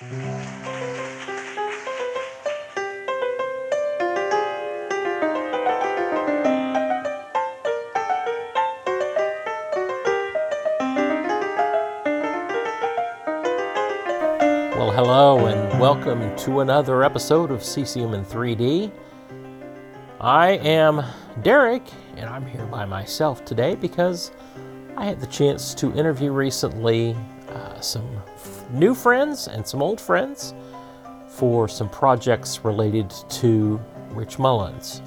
Well, hello and welcome to another episode of CCM in 3D. I am Derek, and I'm here by myself today because I had the chance to interview recently uh, some new friends and some old friends for some projects related to Rich Mullins.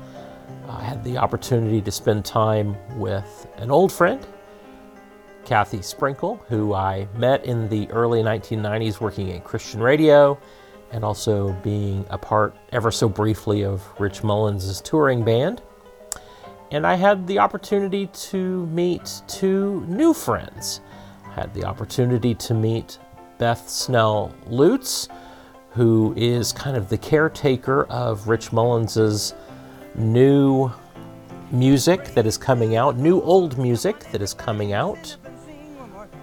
I had the opportunity to spend time with an old friend, Kathy Sprinkle, who I met in the early 1990s working at Christian radio and also being a part ever so briefly of Rich Mullins' touring band. And I had the opportunity to meet two new friends. I had the opportunity to meet Beth Snell Lutz, who is kind of the caretaker of Rich Mullins' new music that is coming out, new old music that is coming out.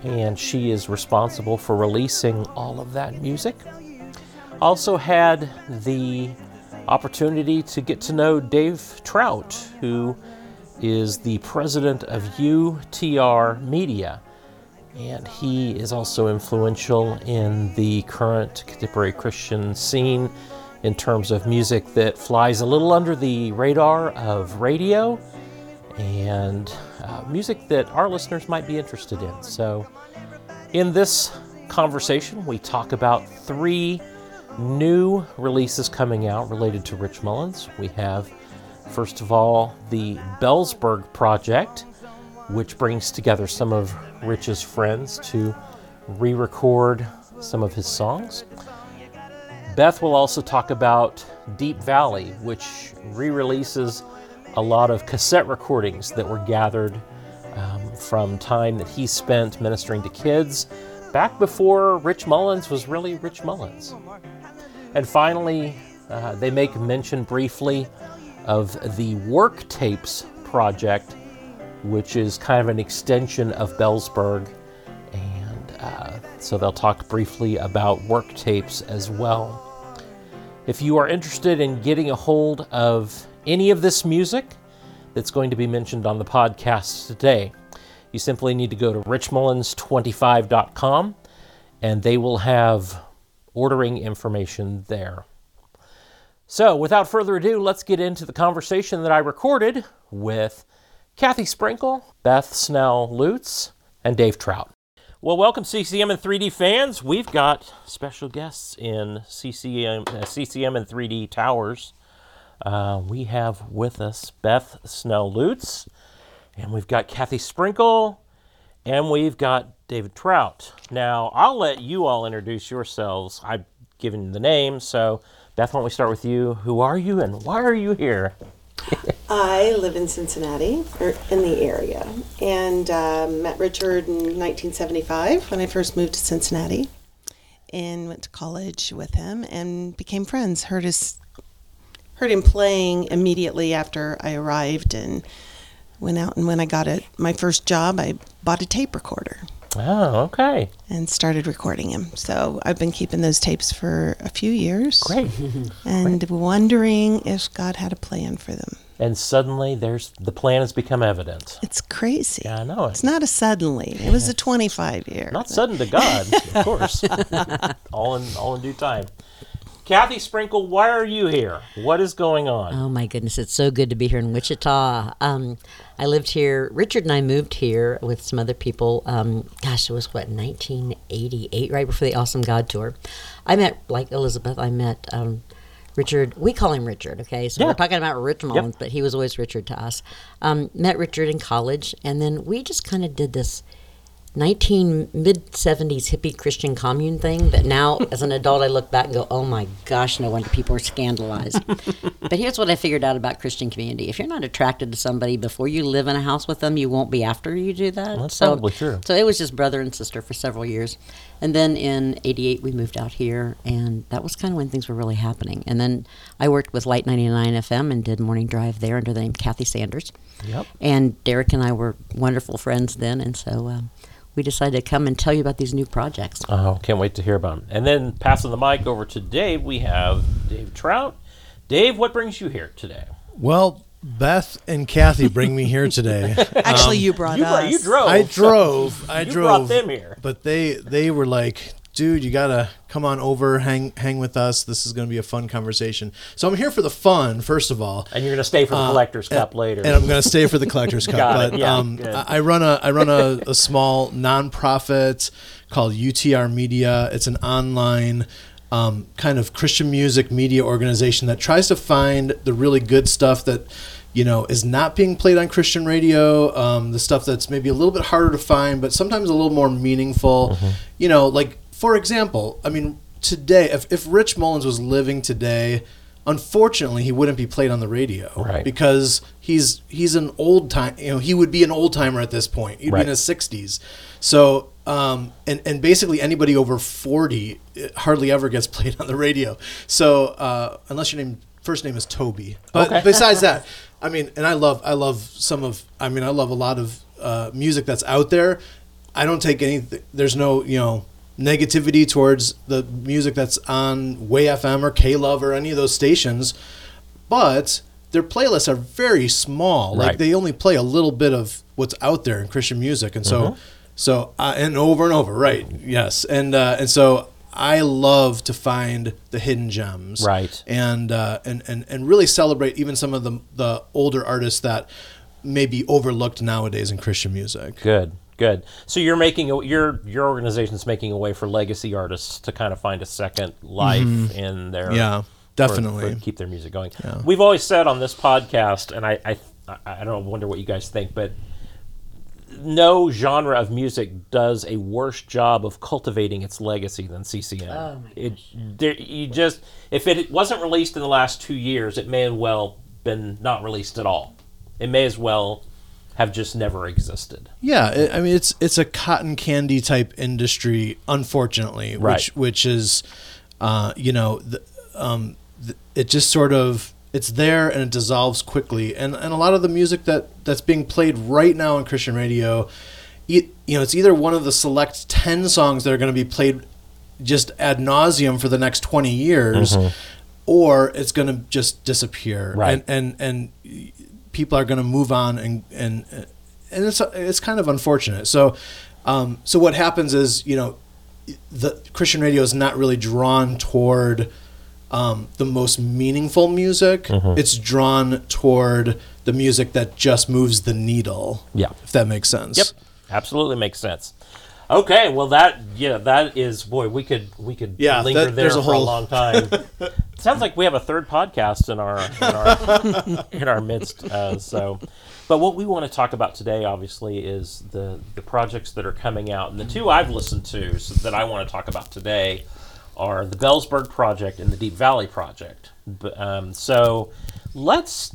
And she is responsible for releasing all of that music. Also had the opportunity to get to know Dave Trout, who is the president of UTR Media. And he is also influential in the current contemporary Christian scene in terms of music that flies a little under the radar of radio and uh, music that our listeners might be interested in. So, in this conversation, we talk about three new releases coming out related to Rich Mullins. We have, first of all, the Bellsburg Project, which brings together some of Rich's friends to re record some of his songs. Beth will also talk about Deep Valley, which re releases a lot of cassette recordings that were gathered um, from time that he spent ministering to kids back before Rich Mullins was really Rich Mullins. And finally, uh, they make mention briefly of the Work Tapes project, which is kind of an extension of Bellsburg. And uh, so they'll talk briefly about work tapes as well. If you are interested in getting a hold of any of this music that's going to be mentioned on the podcast today, you simply need to go to richmullins25.com and they will have ordering information there. So, without further ado, let's get into the conversation that I recorded with Kathy Sprinkle, Beth Snell Lutz, and Dave Trout. Well, welcome, CCM and 3D fans. We've got special guests in CCM, uh, CCM and 3D Towers. Uh, we have with us Beth Snell Lutz, and we've got Kathy Sprinkle, and we've got David Trout. Now, I'll let you all introduce yourselves. I've given the names, so Beth, why don't we start with you? Who are you, and why are you here? I live in Cincinnati, or in the area, and uh, met Richard in 1975 when I first moved to Cincinnati, and went to college with him and became friends. Heard his, heard him playing immediately after I arrived, and went out. And when I got my first job, I bought a tape recorder Oh, okay. and started recording him. So I've been keeping those tapes for a few years, Great. and wondering if God had a plan for them. and suddenly there's the plan has become evident. It's crazy. Yeah, I know it. It's not a suddenly. It was a 25 year. Not sudden to God, of course. all in all in due time. Kathy Sprinkle, why are you here? What is going on? Oh my goodness, it's so good to be here in Wichita. Um, I lived here. Richard and I moved here with some other people. Um, gosh, it was what 1988, right before the Awesome God tour. I met like Elizabeth. I met um, Richard. We call him Richard. Okay, so Yeah. we're talking about Rich Mullins, but he was always Richard to us. Um, met Richard in college, and then we just kind of did this 19 mid 70s hippie Christian commune thing that now as an adult I look back and go, "Oh my gosh, no wonder people are scandalized." but here's what I figured out about Christian community. If you're not attracted to somebody before you live in a house with them, you won't be after you do that. That's so, probably true. So it was just brother and sister for several years. And then in 88 we moved out here and that was kind of when things were really happening. And then I worked with Light 99 FM and did morning drive there under the name Kathy Sanders. Yep. And Derek and I were wonderful friends then, and so um, we decided to come and tell you about these new projects. Oh, can't wait to hear about them. And then passing the mic over to Dave, we have Dave Trout. Dave, what brings you here today? Well, Beth and Kathy bring me here today. Actually, um, you brought You, us. brought, you drove. I drove. I You drove. brought them here. But they they were like, dude, you gotta come on over, hang hang with us. This is gonna be a fun conversation. So I'm here for the fun, first of all. And you're to stay for the collector's cup later. Uh, And I'm to stay for the collector's cup. Got it. but Yeah, um, I run a I run a, a small nonprofit called UTR Media. It's an online um, kind of Christian music media organization that tries to find the really good stuff that you know is not being played on Christian radio. Um, the stuff that's maybe a little bit harder to find, but sometimes a little more meaningful. Mm-hmm. You know, like for example, I mean, today if if Rich Mullins was living today. Unfortunately, he wouldn't be played on the radio Right. because he's he's an old time. You know, he would be an old timer at this point. He'd be Right. in his sixties. So, um, and and basically anybody over forty hardly ever gets played on the radio. So, uh, unless your name first name is Toby. But Okay. besides that, I mean, and I love I love some of I mean I love a lot of uh, music that's out there. I don't take any. There's no you know negativity towards the music that's on Way FM or K Love or any of those stations, but their playlists are very small. Right. Like they only play a little bit of what's out there in Christian music, and so so uh, and over and over, right? Yes, and uh, and so. I love to find the hidden gems, Right. and uh, and and and really celebrate even some of the the older artists that may be overlooked nowadays in Christian music. Good, good. So you're making a, your your organization's making a way for legacy artists to kind of find a second life in their Mm-hmm. Yeah, definitely. for keep their music going. We've always said on this podcast, and I I, I don't wonder what you guys think, but no genre of music does a worse job of cultivating its legacy than CCM. Oh my it there, you just if it wasn't released in the last two years, it may have well been not released at all. It may as well have just never existed. Yeah, it, I mean it's it's a cotton candy type industry, unfortunately, Right. which which is, uh, you know, the, um, th it just sort of it's there and it dissolves quickly, and and a lot of the music that that's being played right now on Christian radio, e- you know, it's either one of the select ten songs that are going to be played just ad nauseum for the next twenty years, or it's going to just disappear, Right. and and and people are going to move on and and and it's it's kind of unfortunate. So, um, so what happens is you know, the Christian radio is not really drawn toward um, the most meaningful music. Mm-hmm. It's drawn toward the music that just moves the needle. Yeah. if that makes sense. Yep, absolutely makes sense. Okay, well that yeah that is boy we could we could Yeah, linger that- there a for a whole- long time. Sounds like we have a third podcast in our in our in our midst. Uh, so, but what we want to talk about today, obviously, is the the projects that are coming out, and the two I've listened to so that I want to talk about today are the Bellsburg project and the Deep Valley project. Um, so, let's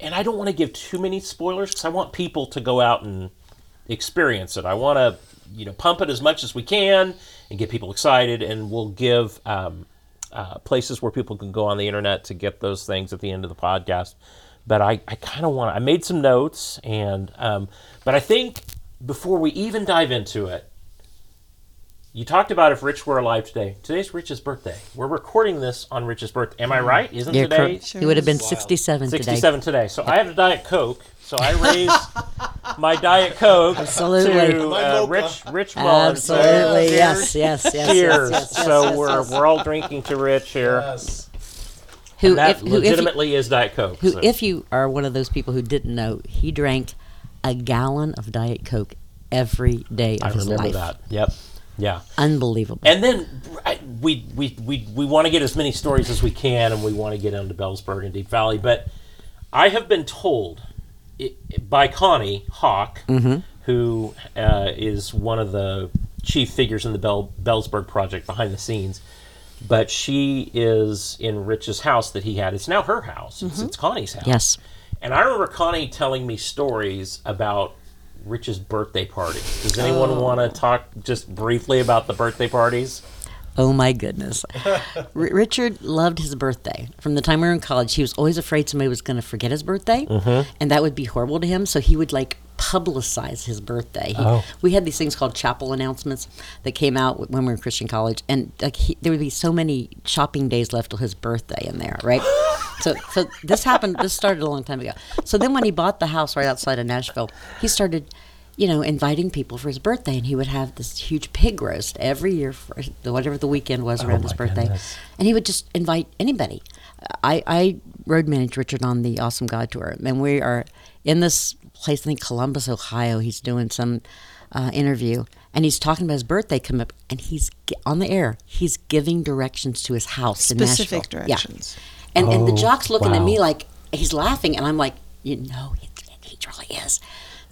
and I don't want to give too many spoilers because I want people to go out and experience it. I want to, you know, pump it as much as we can and get people excited, and we'll give um, uh, places where people can go on the internet to get those things at the end of the podcast. But I, I kind of want. I made some notes, and um, but I think before we even dive into it, you talked about if Rich were alive today. Today's Rich's birthday. We're recording this on Rich's birthday. Am I right? Isn't You're today? correct. He would have been 67 today. 67 today. So I have a Diet Coke. So I raised my Diet Coke Absolutely. to uh, Rich Rich Mullins. Absolutely. cheers. Yes, yes, yes. Cheers. Yes, yes, yes, so yes, we're yes. we're all drinking to Rich here. Yes. Who, That if, who, if, you, legitimately is Diet Coke. who, so. if you are one of those people who didn't know, he drank a gallon of Diet Coke every day of I his life. I remember life. that. Yep. Yeah. Unbelievable. And then I, we we, we, we want to get as many stories as we can, and we want to get into Bellsburg and Deep Valley. But I have been told by Connie Hawk, who uh, is one of the chief figures in the Bell, Bellsburg project behind the scenes. But she is in Rich's house that he had. It's now her house. It's, it's Connie's house. yes. And I remember Connie telling me stories about Rich's birthday parties. Does anyone want to talk just briefly about the birthday parties? Oh my goodness. R- Richard loved his birthday. From the time we were in college, he was always afraid somebody was going to forget his birthday, Mm-hmm. and that would be horrible to him. So he would like publicize his birthday. He, Oh. We had these things called chapel announcements that came out when we were in Christian college, and like he, there would be so many shopping days left till his birthday in there, right? so, so this happened. This started a long time ago. So then, when he bought the house right outside of Nashville, he started. You know, inviting people for his birthday, and he would have this huge pig roast every year for whatever the weekend was around his Oh my birthday, goodness. and he would just invite anybody. I, I road managed Richard on the Awesome God tour, and we are in this place, I think Columbus, Ohio. He's doing some uh, interview, and he's talking about his birthday coming up, and he's on the air. He's giving directions to his house in Specific Nashville. directions. Yeah. And, and the Oh, jock's looking at me like he's laughing, and I'm like, you know, he, he really is.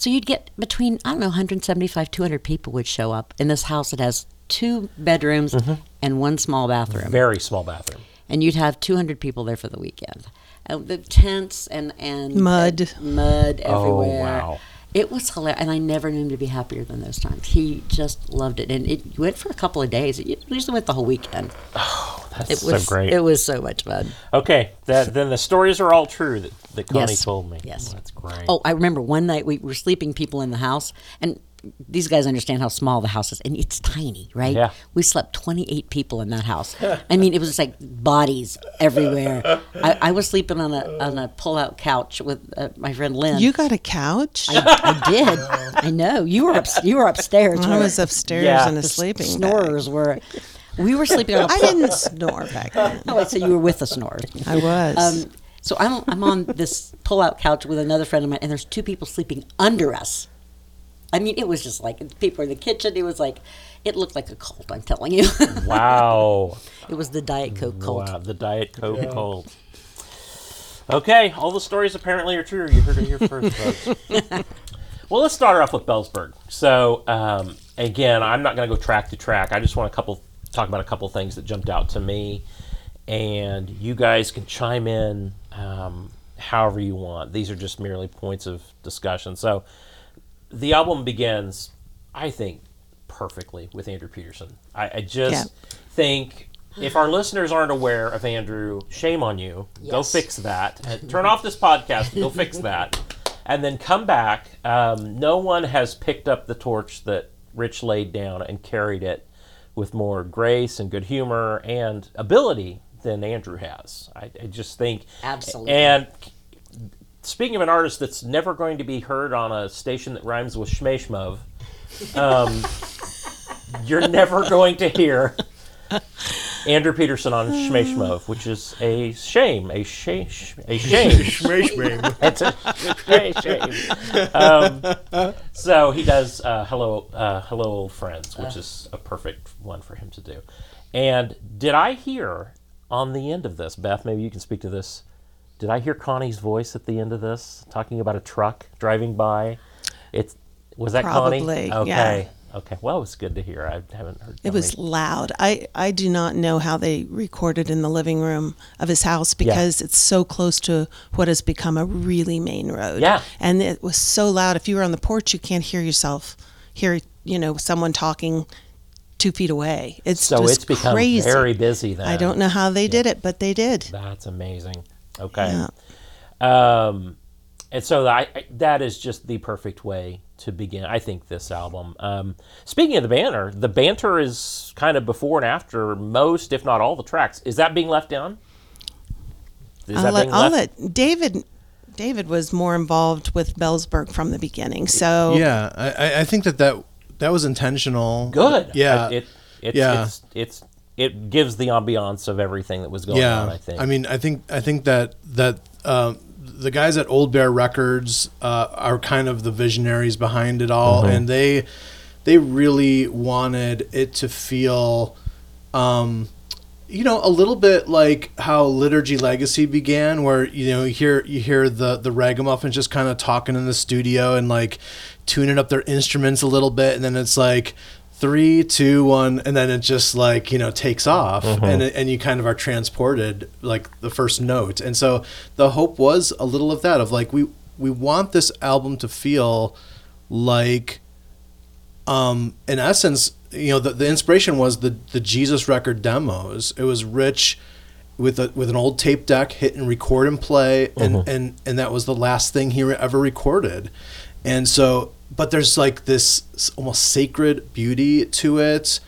So you'd get between, I don't know, 175, 200 people would show up in this house that has two bedrooms Mm-hmm. and one small bathroom Very small bathroom. and you'd have 200 people there for the weekend. And the tents and and Mud. mud Oh, everywhere. wow. It was hilarious, and I never knew him to be happier than those times. He just loved it, and it went for a couple of days. It usually went the whole weekend. Oh, that's It was so great. It was so much fun. okay, that, then the stories are all true that, that Connie Yes. told me. Yes. That's great. Oh, I remember one night we were sleeping people in the house, and these guys understand how small the house is, and it's tiny, right? Yeah. We slept 28 people in that house. I mean, it was like bodies everywhere. I, I was sleeping on a on a pull out couch with uh, my friend Lynn. You got a couch? I, I did. I know you were up, you were upstairs. I was upstairs Yeah. in a The sleeping bag. snorers were. We were sleeping on a I pull- didn't snore back then. Oh, wait, so you were with the snorers. I was. Um, so I'm, I'm on this pull-out couch with another friend of mine, and there's two people sleeping under us. I mean, it was just like people in the kitchen. It was like, it looked like a cult. I'm telling you, Wow. it was the Diet Coke cult. Wow, the Diet Coke cult. Okay, all the stories apparently are true. You heard it here first, folks. well, let's start off with Bellsburg. So, um, again, I'm not going to go track to track. I just want a couple talk about a couple things that jumped out to me, and you guys can chime in um, however you want. These are just merely points of discussion. So, the album begins, I think, perfectly with Andrew Peterson. I, I just Yeah. think if our listeners aren't aware of Andrew, shame on you. Go fix that. Uh, Turn off this podcast. Go fix that, and then come back. Um, no one has picked up the torch that Rich laid down and carried it with more grace and good humor and ability than Andrew has. I, I just think Absolutely. And speaking of an artist that's never going to be heard on a station that rhymes with Shmeshmov, um, you're never going to hear Andrew Peterson on Shmeshmov, which is a shame, a shame, a shame. it's a shame. Um, so he does uh, hello, uh, hello, old friends, which is a perfect one for him to do. And did I hear on the end of this, Beth? Maybe you can speak to this. Did I hear Connie's voice at the end of this, talking about a truck driving by? It's was that Probably, Connie? yeah. Okay. Okay. Well, it was good to hear. I haven't heard. It was loud. I, I do not know how they recorded in the living room of his house because it's so close to what has become a really main road. Yeah. And it was so loud. If you were on the porch, you can't hear yourself, hear, you know, someone talking two feet away. It's So just it's become crazy. very busy then. I don't know how they did it, but they did. That's amazing. Okay. Yeah. Um, and so I, I- that is just the perfect way to begin. I think this album. Um, speaking of the banter, the banter is kind of before and after most, if not all, the tracks. Is that being left down? Is I'll, that let, being I'll left? let David. David was more involved with Bellsburg from the beginning. So Yeah, I, I- I think that, that that was intentional. Good. Yeah. It, it's, Yeah. It's, it's it gives the ambiance of everything that was going yeah, on. I think. I mean, I think I think that that um, the guys at Old Bear Records uh, are kind of the visionaries behind it all, and they they really wanted it to feel. Um, you know, a little bit like how Liturgy Legacy began, where you know you hear you hear the the ragamuffins just kind of talking in the studio and like tuning up their instruments a little bit, and then it's like three, two, one, and then it just like you know takes off, and it, and you kind of are transported like the first note, and so the hope was a little of that of like we we want this album to feel like um, in essence, you know, the, the inspiration was the the Jesus record demos. It was Rich with a with an old tape deck, hit and record and play, and and and that was the last thing he ever recorded. and so but there's like this almost sacred beauty to it.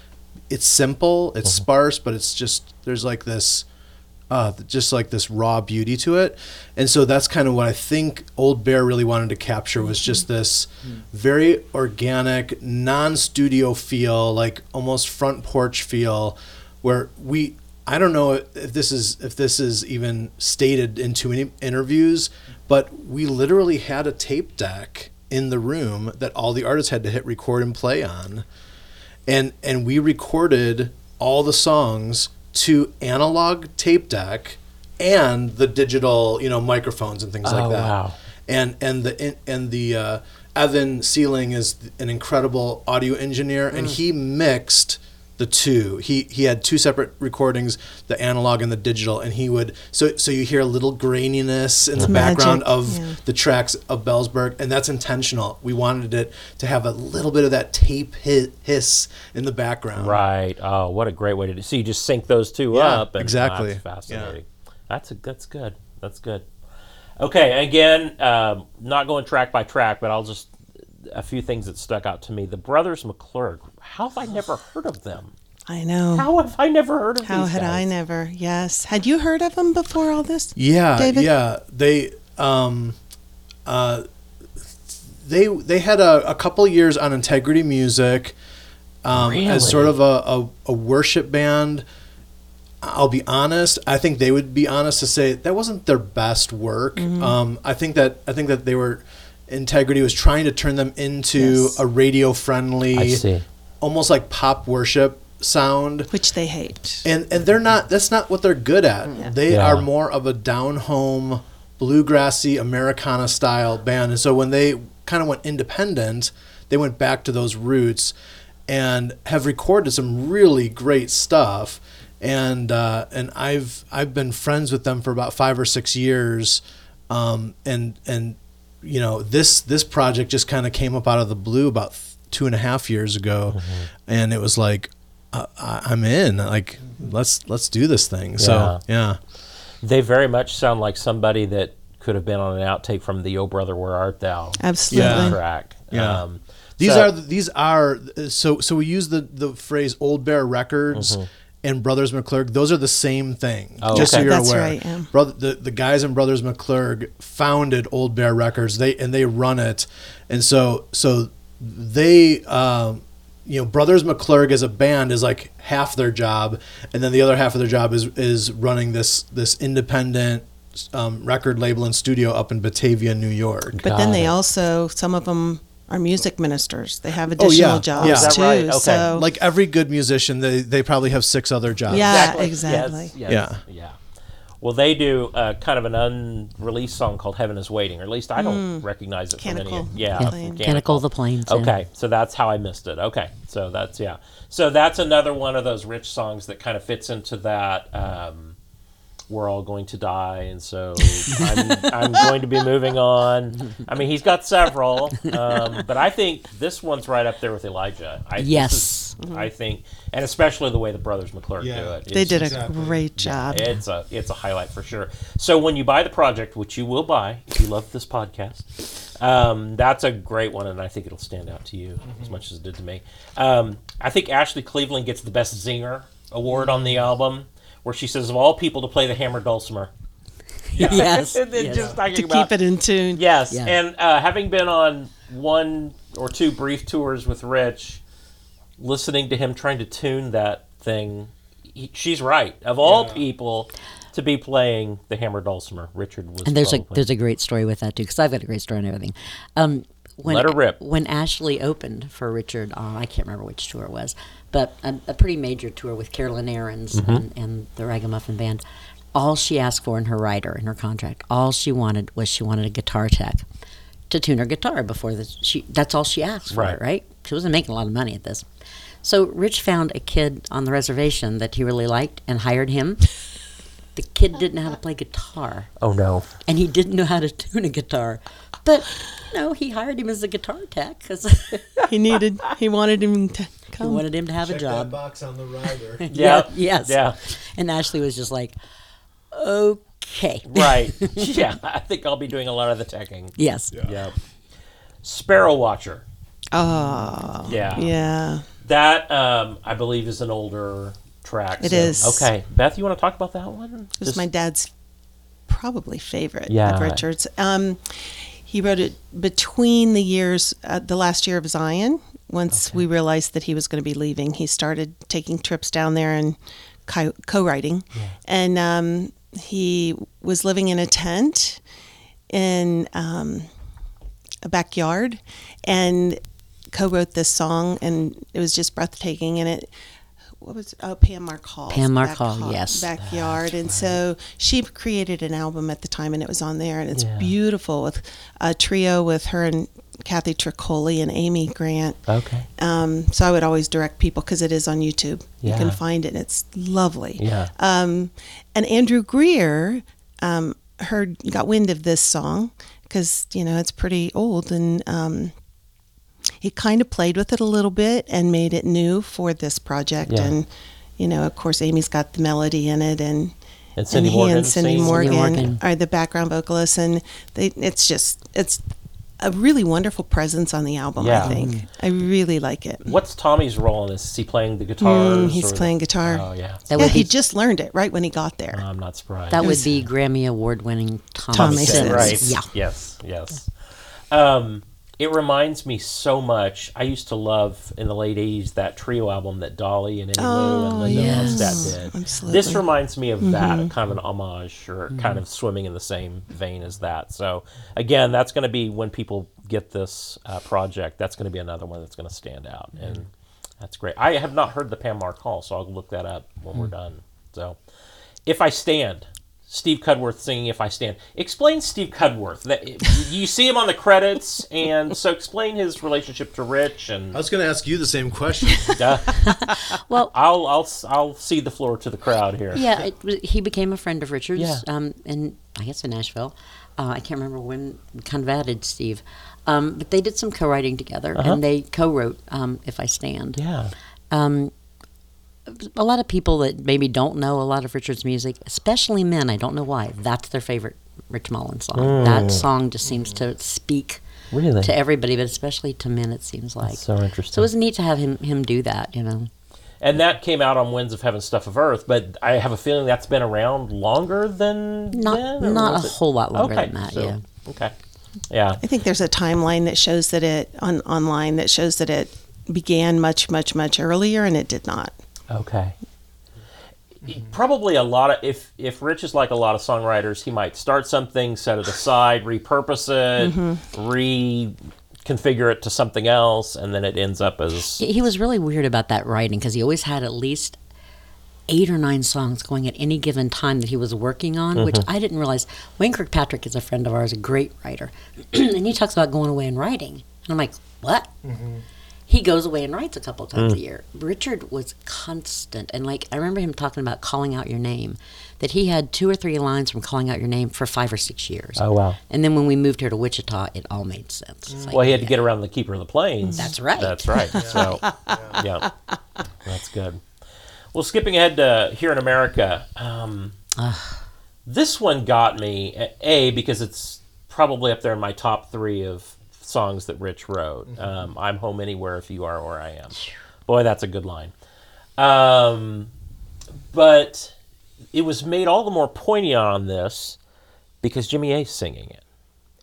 It's simple, it's mm-hmm. sparse, but it's just there's like this uh, just like this raw beauty to it. And so that's kind of what I think Old Bear really wanted to capture was just mm-hmm. this mm-hmm. very organic, non-studio feel, like almost front porch feel, where we. I don't know if this is if this is even stated in too many interviews, but we literally had a tape deck in the room that all the artists had to hit record and play on. And and we recorded all the songs to analog tape deck and the digital you know microphones and things Oh, like that. wow. and and the and the uh, Evan Sealing is an incredible audio engineer and he mixed the two he he had two separate recordings the analog and the digital and he would so so you hear a little graininess in the magic, background of yeah. the tracks of Bellsburg, and that's intentional. We wanted it to have a little bit of that tape hiss in the background. Right. Oh, what a great way to do. So you just sync those two Yeah, up. And exactly. That's fascinating. That's a, that's good. That's good. Okay. Again, um, not going track by track, but I'll just a few things that stuck out to me. The brothers McClurg. How have I never heard of them? I know. How have I never heard of them? How these had I never? Yes. Had you heard of them before all this? Yeah, David? yeah. They um, uh, they they had a, a couple of years on Integrity Music um, Really? as sort of a, a, a worship band. I'll be honest. I think they would be honest to say that wasn't their best work. Mm-hmm. Um, I think that I think that they were Integrity was trying to turn them into Yes. a radio friendly, almost like pop worship sound Which they hate. and and they're not that's not what they're good at they Yeah. are more of a down home bluegrassy americana style band and so when they kind of went independent they went back to those roots and have recorded some really great stuff and uh, and I've I've been friends with them for about five or six years um, and and you know this this project just kind of came up out of the blue about th- two and a half years ago and it was like uh, I- I'm in. Like, let's let's do this thing. So yeah, They very much sound like somebody that could have been on an outtake from the "Oh Brother, Where Art Thou" Absolutely. Yeah. track. Yeah. Um, these so- are these are so so we use the the phrase Old Bear Records. And Brothers McClurg, those are the same thing. Oh, just okay. so you're That's aware, right, yeah. brother, the, the guys in Brothers McClurg founded Old Bear Records. They and they run it, and so so they um, you know Brothers McClurg as a band is like half their job, and then the other half of their job is is running this this independent um, record label and studio up in Batavia, New York. But Got then they it. also, some of them are music ministers. They have Oh, additional yeah. jobs Yeah. Is that too. right? Okay. So Like every good musician, they they probably have six other jobs. Yeah. exactly. Yes, yes, Yeah. Yeah. Well, they do uh, kind of an unreleased song called "Heaven Is Waiting," or at least I don't recognize it from any. Canticle Yeah, Plain. from Canticle the Plains. yeah. Okay, so that's how I missed it. Okay, so that's yeah. So that's another one of those rich songs that kind of fits into that. Um, we're all going to die, and so I'm, I'm going to be moving on. I mean, he's got several, um, but I think this one's right up there with Elijah. I, Yes. is- I think, and especially the way the brothers McClurg Yeah. do it. they did a Exactly. great job. it's a it's a highlight for sure. So when you buy the project, which you will buy if you love this podcast, um, that's a great one, and I think it'll stand out to you as much as it did to me. Um, I think Ashley Cleveland gets the best zinger award on the album, where she says of all people to play the hammer dulcimer. yes. and then yes. just talking to about keep it in tune. Yes, Yeah. and uh, having been on one or two brief tours with Rich, listening to him trying to tune that thing, he, she's right. Of all people to be playing the hammer dulcimer, Richard was. And there's a there's a great story with that too, because I've got a great story and everything. Um, when, Let her rip. When Ashley opened for Richard, on I can't remember which tour it was, but a, a pretty major tour with Carolyn Arends Mm-hmm. and, and the Ragamuffin Band. All she asked for in her rider, in her contract, all she wanted was she wanted a guitar tech to tune her guitar before the she. That's all she asked for, Right. right? She wasn't making a lot of money at this. So Rich found a kid on the reservation that he really liked and hired him. The kid didn't know how to play guitar oh no! and he didn't know how to tune a guitar. But you know, he hired him as a guitar tech because He needed, he wanted him to come. he wanted him to have a job. box on the rider. Yeah. yes. Yeah. And Ashley was just like, okay. Right. yeah. I think I'll be doing a lot of the teching. Yes. Yeah. Sparrow Watcher. Oh, Yeah. yeah. That um, I believe is an older track. It so- is. Okay, Beth, you want to talk about that one? It was Just- my dad's probably favorite Yeah. of Richards. Um, he wrote it between the years, uh, the last year of Zion. Once we realized that he was going to be leaving, he started taking trips down there and co- co-writing. And um, he was living in a tent in um, a backyard and co-wrote this song, and it was just breathtaking. And it what was oh Pam Mark Hall Pam Mark Hall, yes. backyard, and so she created an album at the time, and it was on there, and it's Yeah. beautiful with a trio with her and Kathy Troccoli and Amy Grant. Okay. Um, so I would always direct people because it is on YouTube. You can find it. and It's lovely. Yeah. Um, and Andrew Greer um, heard got wind of this song because you know it's pretty old, and um, he kind of played with it a little bit and made it new for this project. Yeah. And you know, of course, Amy's got the melody in it, and And Cindy and he Morgan and Cindy? Morgan, Cindy Morgan. are the background vocalists, and they, it's just it's a really wonderful presence on the album. Yeah. I think I really like it. What's Tommy's role in this? Is he playing the guitar? Mm, he's or the- playing guitar. Oh yeah. That yeah, would he just learned it right when he got there. I'm not surprised. that would be Grammy award winning Tommy, Tommy Sims. Sims. right. Yeah. Yes. Yes. Um, it reminds me so much. I used to love in the late '80s that trio album that Dolly and Emmylou and Oh, Linda yes. Ronstadt did. Absolutely. This reminds me of mm-hmm. that, kind of an homage or mm-hmm. kind of swimming in the same vein as that. So again, that's going to be when people get this uh, project. That's going to be another one that's going to stand out, mm-hmm. and that's great. I have not heard the Pam Mark Hall, so I'll look that up when we're mm. done. So, if I stand. Steve Cudworth singing "If I Stand." Explain Steve Cudworth. That you see him on the credits, and so explain his relationship to Rich. And I was going to ask you the same question. uh, Well, I'll I'll I'll cede the floor to the crowd here. yeah, it, he became a friend of Richard's. Yeah. Um, in I guess in Nashville. Uh, I can't remember when we kind of added Steve, um, but they did some co-writing together, Uh-huh. and they co-wrote um, "If I Stand." Yeah. Um, a lot of people that maybe don't know a lot of Richard's music, especially men, I don't know why, that's their favorite Rich Mullins song. That song just seems to speak Mm. Really? to everybody, but especially to men, it seems like. so interesting. So it was neat to have him him do that, you know. And that came out on Winds of Heaven, Stuff of Earth, but I have a feeling that's been around longer than Not then, not a it- whole lot longer okay, than that, so- yeah. Okay. Yeah. I think there's a timeline that shows that it on online that shows that it began much much much earlier and it did not. Okay. Mm-hmm. Probably a lot of if if Rich is like a lot of songwriters, he might start something, set it aside, repurpose it, mm-hmm. reconfigure it to something else, and then it ends up as He he was really weird about that writing because he always had at least eight or nine songs going at any given time that he was working on, which mm-hmm. I didn't realize. Wayne Kirkpatrick is a friend of ours, a great writer, and he talks about going away and writing. And I'm like, what? He goes away and writes a couple times a year. Richard was constant, and like I remember him talking about calling out your name, that he had two or three lines from calling out your name for five or six years. oh wow. And then when we moved here to Wichita, it all made sense. It's like, Well, he had to get around the keeper of the plains. That's right. That's right. So, yeah, that's good. Well, skipping ahead to here in America, um, this one got me a A, because it's probably up there in my top three of songs that Rich wrote. Um, I'm home anywhere if you are where I am. Boy, that's a good line. Um, but it was made all the more poignant on this because Jimmy A's singing it.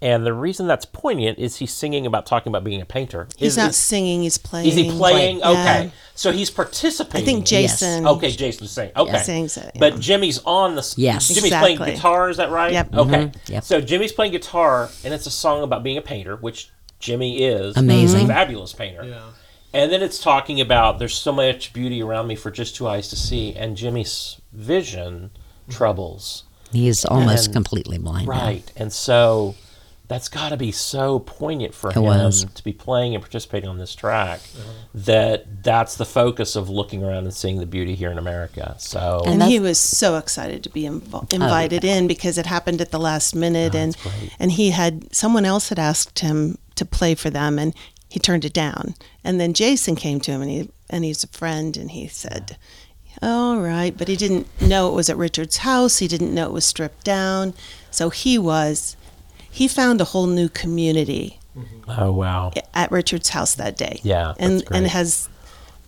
And the reason that's poignant is he's singing about talking about being a painter. He's Is- not is- singing, he's playing. is he playing? Yeah. Okay, so he's participating. I think Jason Okay, Jason's saying. Okay, sings it, But yeah. Jimmy's on the. Yes. Jimmy's playing guitar. Is that right? Yep. Okay. Mm-hmm. Yep. So Jimmy's playing guitar, and it's a song about being a painter, which Jimmy is. Amazing. He's a fabulous painter. Yeah. And then it's talking about there's so much beauty around me for just two eyes to see, and Jimmy's vision mm-hmm. troubles. He is almost And- completely blind. now. Right. And so that's got to be so poignant for It him was. to be playing and participating on this track uh-huh. that that's the focus of looking around and seeing the beauty here in America. So and that's- he was so excited to be inv- oh, invited in because it happened at the last minute and Oh, great. and he had someone else had asked him to play for them and he turned it down and then Jason came to him and he and he's a friend and he said all right but he didn't know it was at Richard's house he didn't know it was stripped down so he was he found a whole new community Oh wow. at Richard's house that day. Yeah, and and has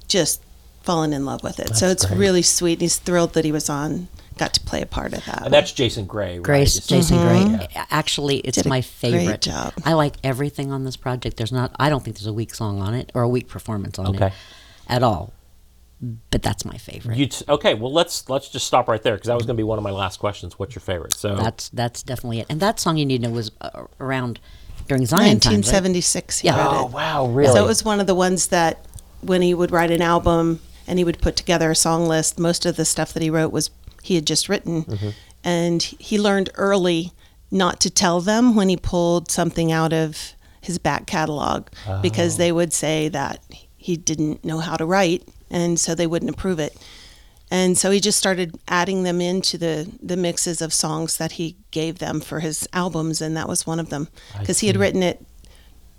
just fallen in love with it. so it's great. really sweet. He's thrilled that he was on, got to play a part of that. And that's Jason Gray. Right? Grace, It's- Jason Mhm. Gray. Actually, it's Did a my great favorite. job. I like everything on this project. There's not. I don't think there's a weak song on it or a weak performance on Okay. it at all. But that's my favorite. You t- okay? Well, let's let's just stop right there because that was going to be one of my last questions. What's your favorite? So That's that's definitely it. And that song you need to know was uh, around during Zion times. Right? 1976. Yeah. oh wow, really? So it was one of the ones that when he would write an album and he would put together a song list, most of the stuff that he wrote was he had just written. Mm-hmm. And he learned early not to tell them when he pulled something out of his back catalog Oh. because they would say that he didn't know how to write and so they wouldn't approve it. And so he just started adding them into the, the mixes of songs that he gave them for his albums, and that was one of them. Because he had written it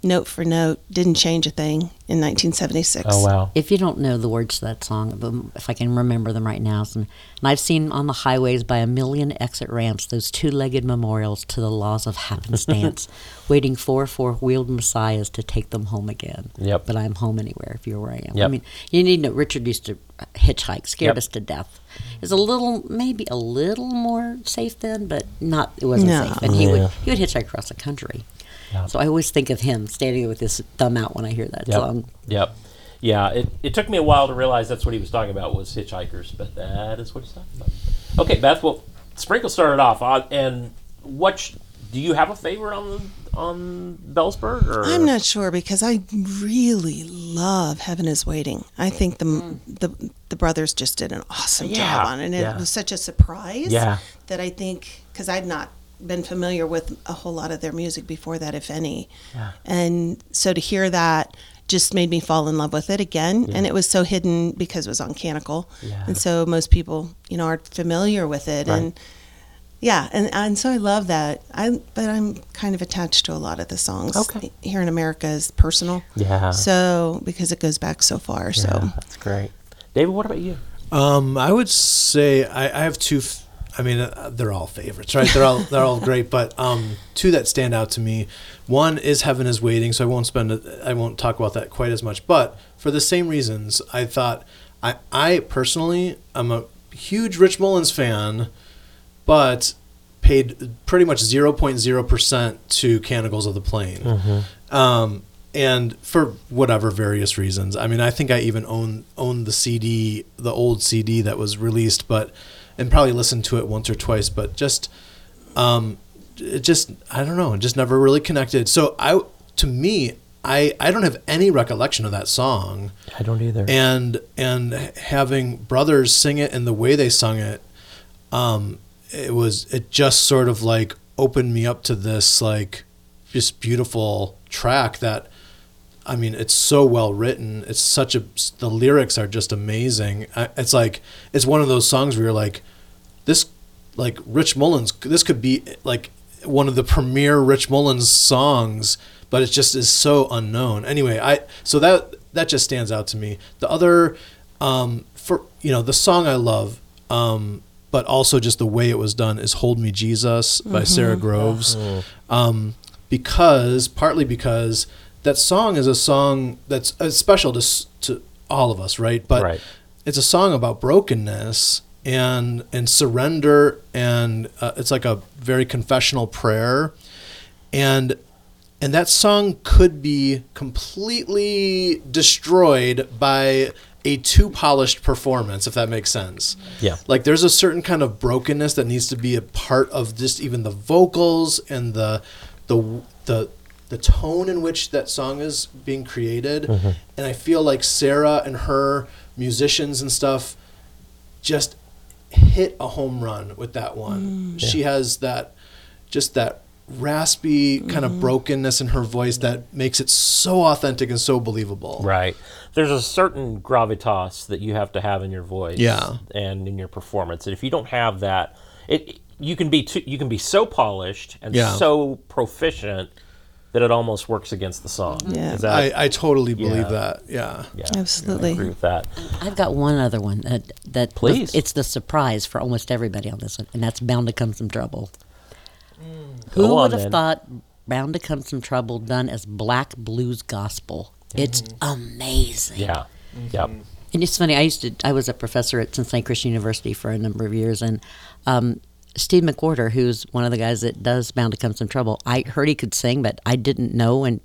note for note, didn't change a thing in 1976. oh wow. If you don't know the words to that song, if I can remember them right now, and, and I've seen on the highways by a million exit ramps those two-legged memorials to the laws of happenstance, waiting for four-wheeled messiahs to take them home again. Yep. But I'm home anywhere if you're where I am. Yep. I mean, you need to know Richard used to hitchhike, scared Yep. us to death. It's a little, maybe a little more safe then, but not. It wasn't No. safe, and he would he would hitchhike across the country. Yeah. So I always think of him standing with his thumb out when I hear that Yep. song. Yep. Yeah. It, it took me a while to realize that's what he was talking about was hitchhikers, but that is what he's talking about. Okay, Beth. Well, Sprinkle started off, uh, and what sh- do you have a favorite on on Bellsburg? Or I'm not sure because I really love Heaven is Waiting. I think the the, the brothers just did an awesome Yeah, job on it. And yeah. it was such a surprise Yeah. that I think, because I'd not been familiar with a whole lot of their music before that, if any. Yeah. And so to hear that just made me fall in love with it again. And it was so hidden because it was on Canticle. Yeah. And so most people, you know, aren't familiar with it. Right. And yeah, and, and so I love that. I but I'm kind of attached to a lot of the songs. Okay. Here in America is personal. Yeah. So because it goes back so far. So that's great. David, what about you? Um, I would say I, I have two. F- I mean, uh, they're all favorites, right? They're all they're all great, but um, two that stand out to me. One is Heaven is Waiting, so I won't spend. A, I won't talk about that quite as much. But for the same reasons, I thought I I personally am a huge Rich Mullins fan, but paid pretty much zero point zero percent to Canticles of the Plain. Um, and for whatever various reasons. I mean, I think I even own own the CD, the old CD that was released, but and probably listened to it once or twice, but just um, it just I don't know, just never really connected. So I to me, I I don't have any recollection of that song I don't either. and and having brothers sing it and the way they sung it um it was it just sort of like opened me up to this like just beautiful track that I mean it's so well written. It's such a the lyrics are just amazing. I, it's like it's one of those songs where you're like this like Rich Mullins this could be like one of the premier Rich Mullins songs but it just is so unknown. Anyway I so that that just stands out to me. The other um for you know the song I love um but also just the way it was done is Hold Me Jesus by Sara Groves. Um because partly because that song is a song that's uh, special to to all of us right but Right. it's a song about brokenness and and surrender and uh, it's like a very confessional prayer and and that song could be completely destroyed by a too polished performance if that makes sense Yeah. like there's a certain kind of brokenness that needs to be a part of just even the vocals and the the the the tone in which that song is being created mm-hmm. and i feel like sara and her musicians and stuff just hit a home run with that one mm. she has that just that raspy kind of mm-hmm. brokenness in her voice that makes it so authentic and so believable Right. There's a certain gravitas that you have to have in your voice Yeah. and in your performance. And if you don't have that, it you can be too, you can be so polished and Yeah. so proficient that it almost works against the song. Yeah. Is that, I, I totally believe Yeah. that yeah yeah, Absolutely. I agree with that. I've got one other one that that Please. it's the surprise for almost everybody on this one, and that's bound to come some trouble. Mm. Go Who on, would have then. thought Bound to Come Some Trouble done as black blues gospel. Mm-hmm. It's amazing. Yeah. Mm-hmm. Yep. And it's funny. I used to. I was a professor at Cincinnati Christian University for a number of years, and um, Steve McWhorter, who's one of the guys that does "Bound to Come Some Trouble," I heard he could sing, but I didn't know. And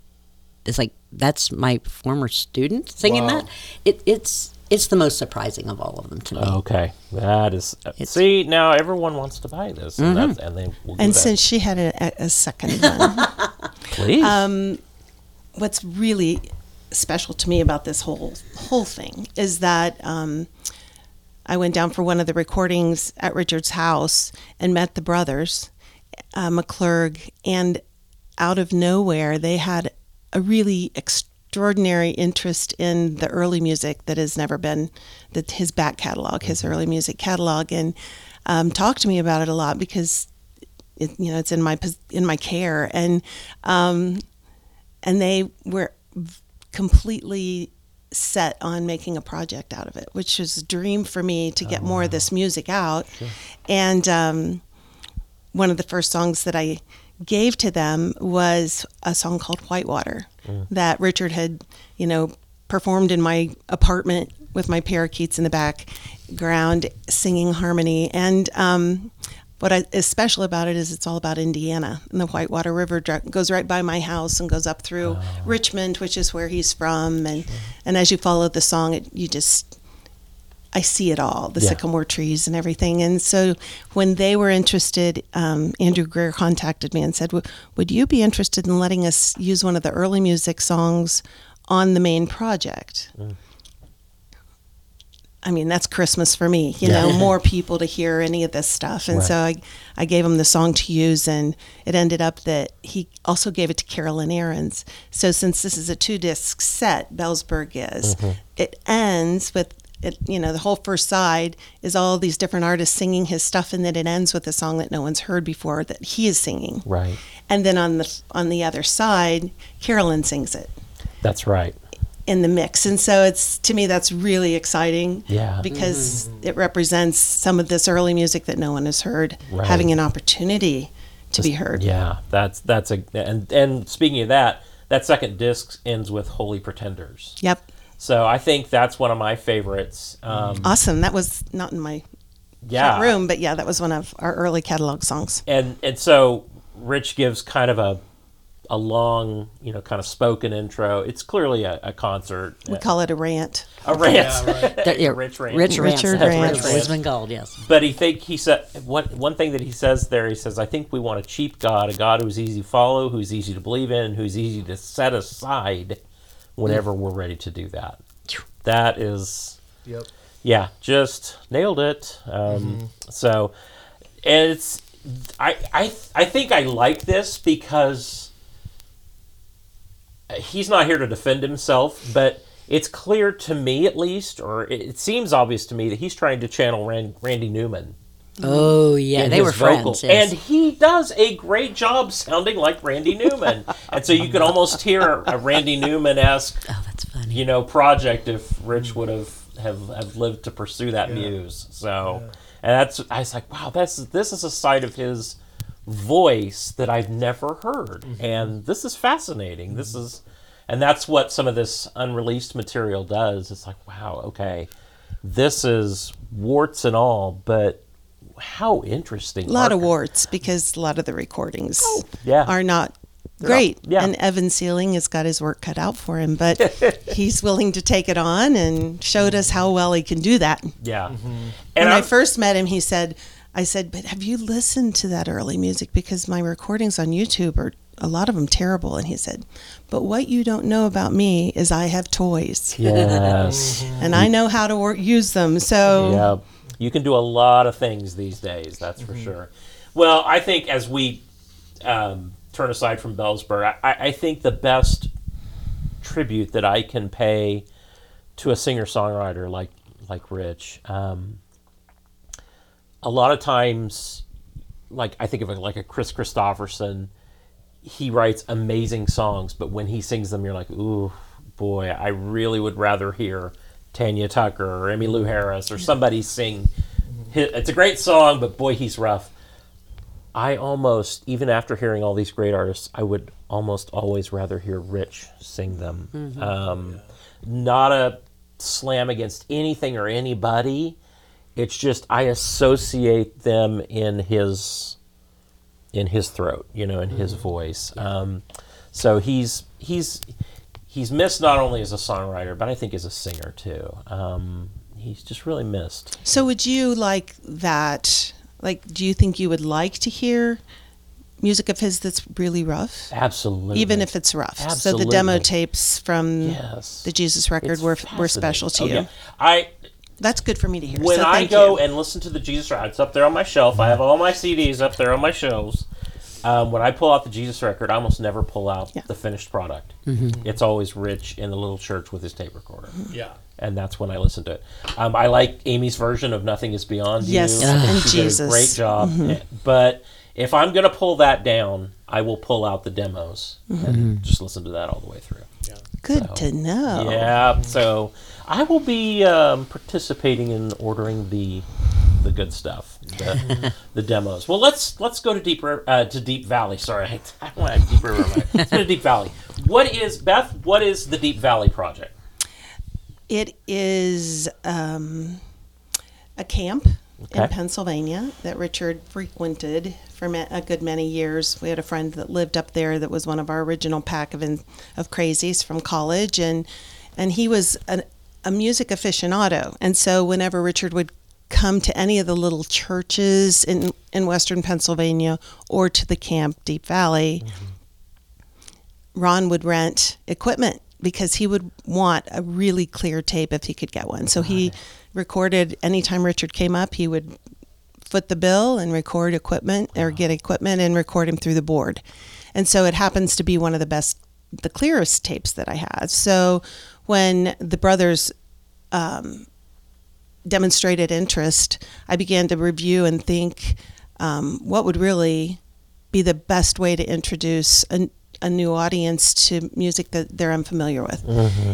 it's like that's my former student singing Wow. that. It, it's it's the most surprising of all of them to me. Okay. That is. It's- see, now everyone wants to buy this, and, that's, and they will do And that. since she had a, a second one, Please. um, what's really special to me about this whole whole thing is that um, I went down for one of the recordings at Richard's house and met the brothers, uh, McClurg, and out of nowhere they had a really extraordinary interest in the early music that has never been that his back catalog, his early music catalog, and um, talked to me about it a lot because it, you know it's in my in my care. And um, and they were completely set on making a project out of it, which was a dream for me to get more of this music out. And um, one of the first songs that I gave to them was a song called Whitewater that Richard had, you know, performed in my apartment with my parakeets in the background singing harmony. And um, what I, is special about it is it's all about Indiana. And the Whitewater River goes right by my house and goes up through Richmond, which is where he's from. And, and as you follow the song, it, you just I see it all, the Yeah. sycamore trees and everything. And so when they were interested, um, Andrew Greer contacted me and said, "W- Would you be interested in letting us use one of the early music songs on the main project? I mean, that's Christmas for me, you know, more people to hear any of this stuff. And so I, I gave him the song to use, and it ended up that he also gave it to Carolyn Arends. So since this is a two disc set, Bellsburg is, mm-hmm. it ends with. It, you know, the whole first side is all these different artists singing his stuff, and then it ends with a song that no one's heard before that he is singing. right. And then on the on the other side, Carolyn sings it That's right. In the mix. And so it's to me that's really exciting. Yeah. Because it represents some of this early music that no one has heard Right. having an opportunity to be heard. Yeah, that's that's a and and speaking of that, that second disc ends with "Holy Pretenders." Yep. So I think that's one of my favorites. Um, Awesome. That was not in my yeah, room, but yeah, that was one of our early catalog songs. and and so Rich gives kind of a a long, you know, kind of spoken intro. It's clearly a, a concert, We call it a rant. a rant. There- yeah, Rich Rance. Rich Rance. Richard That's Rance. what it's always been called. Yes. But he think he said one one thing that he says there. He says, "I think we want a cheap God, a God who's easy to follow, who's easy to believe in, who's easy to set aside whenever we're ready to do that." That is, Yep. yeah, just nailed it. Um, So, and it's I I I think I like this because he's not here to defend himself, but it's clear to me at least, or it, it seems obvious to me that he's trying to channel Ran, Randy Newman. Oh yeah, they were vocals. friends. yes. and he does a great job sounding like Randy Newman. and so you could almost hear a Randy Newman esque, oh, that's funny. you know, project if Rich would have have, have lived to pursue that muse. So, and that's I was like, wow, that's this is a side of his voice that I've never heard, mm-hmm. and this is fascinating. This mm-hmm. is, and that's what some of this unreleased material does. It's like, wow, okay, this is warts and all, but how interesting! A lot of warts because a lot of the recordings oh, yeah. are not great. yeah. And Evan Sealing has got his work cut out for him, but he's willing to take it on and showed us how well he can do that. Yeah, mm-hmm. and when I I'm- first met him, he said, I said, but have you listened to that early music? Because my recordings on YouTube are a lot of them terrible. And he said, but what you don't know about me is I have toys yes. and I know how to work, use them. So Yeah, you can do a lot of things these days. That's for sure. Well, I think as we um, turn aside from Bellsburg, I, I think the best tribute that I can pay to a singer songwriter like like Rich. Um, a lot of times, like I think of like a Kris Kristofferson. He writes amazing songs, but when he sings them, you're like, ooh, boy, I really would rather hear Tanya Tucker or Emmylou Harris or somebody sing. It's a great song, but boy, he's rough. I almost, even after hearing all these great artists, I would almost always rather hear Rich sing them. Um, not a slam against anything or anybody. It's just I associate them in his in his throat, you know, in his voice. Um, so he's he's he's missed not only as a songwriter, but I think as a singer too. Um, he's just really missed. So would you like that? Like, do you think you would like to hear music of his that's really rough? Absolutely. Even if it's rough. Absolutely. So the demo tapes from Yes. the Jesus record It's were, were special to Oh, you. yeah. I That's good for me to hear. when so I go you. and listen to the Jesus record, it's up there on my shelf. I have all my CDs up there on my shelves. Um, when I pull out the Jesus record, I almost never pull out Yeah. the finished product. Mm-hmm. It's always Rich in the little church with his tape recorder, Yeah. and that's when I listen to it. Um, I like Amy's version of "Nothing Is Beyond You." Yes, and she did a Jesus. Mm-hmm. great job. Eh, But if I'm gonna pull that down, I will pull out the demos Mm-hmm. and just listen to that all the way through. Good so, to know. Yeah, so I will be um, participating in ordering the the good stuff, the, the demos. Well, let's let's go to deep uh, to Deep Valley. Sorry, I, I want Deep River. Let's go to Deep Valley. What is Beth? What is the Deep Valley project? It is um, a camp Okay. in Pennsylvania that Richard frequented for a good many years. We had a friend that lived up there that was one of our original pack of in, of crazies from college, and and he was an, a music aficionado. And so whenever Richard would come to any of the little churches in in Western Pennsylvania or to the camp Deep Valley, mm-hmm. Ron would rent equipment because he would want a really clear tape if he could get one. So he recorded anytime Richard came up, he would foot the bill and record equipment or get equipment and record him through the board. And so it happens to be one of the best, the clearest tapes that I had. So when the brothers um, demonstrated interest, I began to review and think um, what would really be the best way to introduce a, a new audience to music that they're unfamiliar with,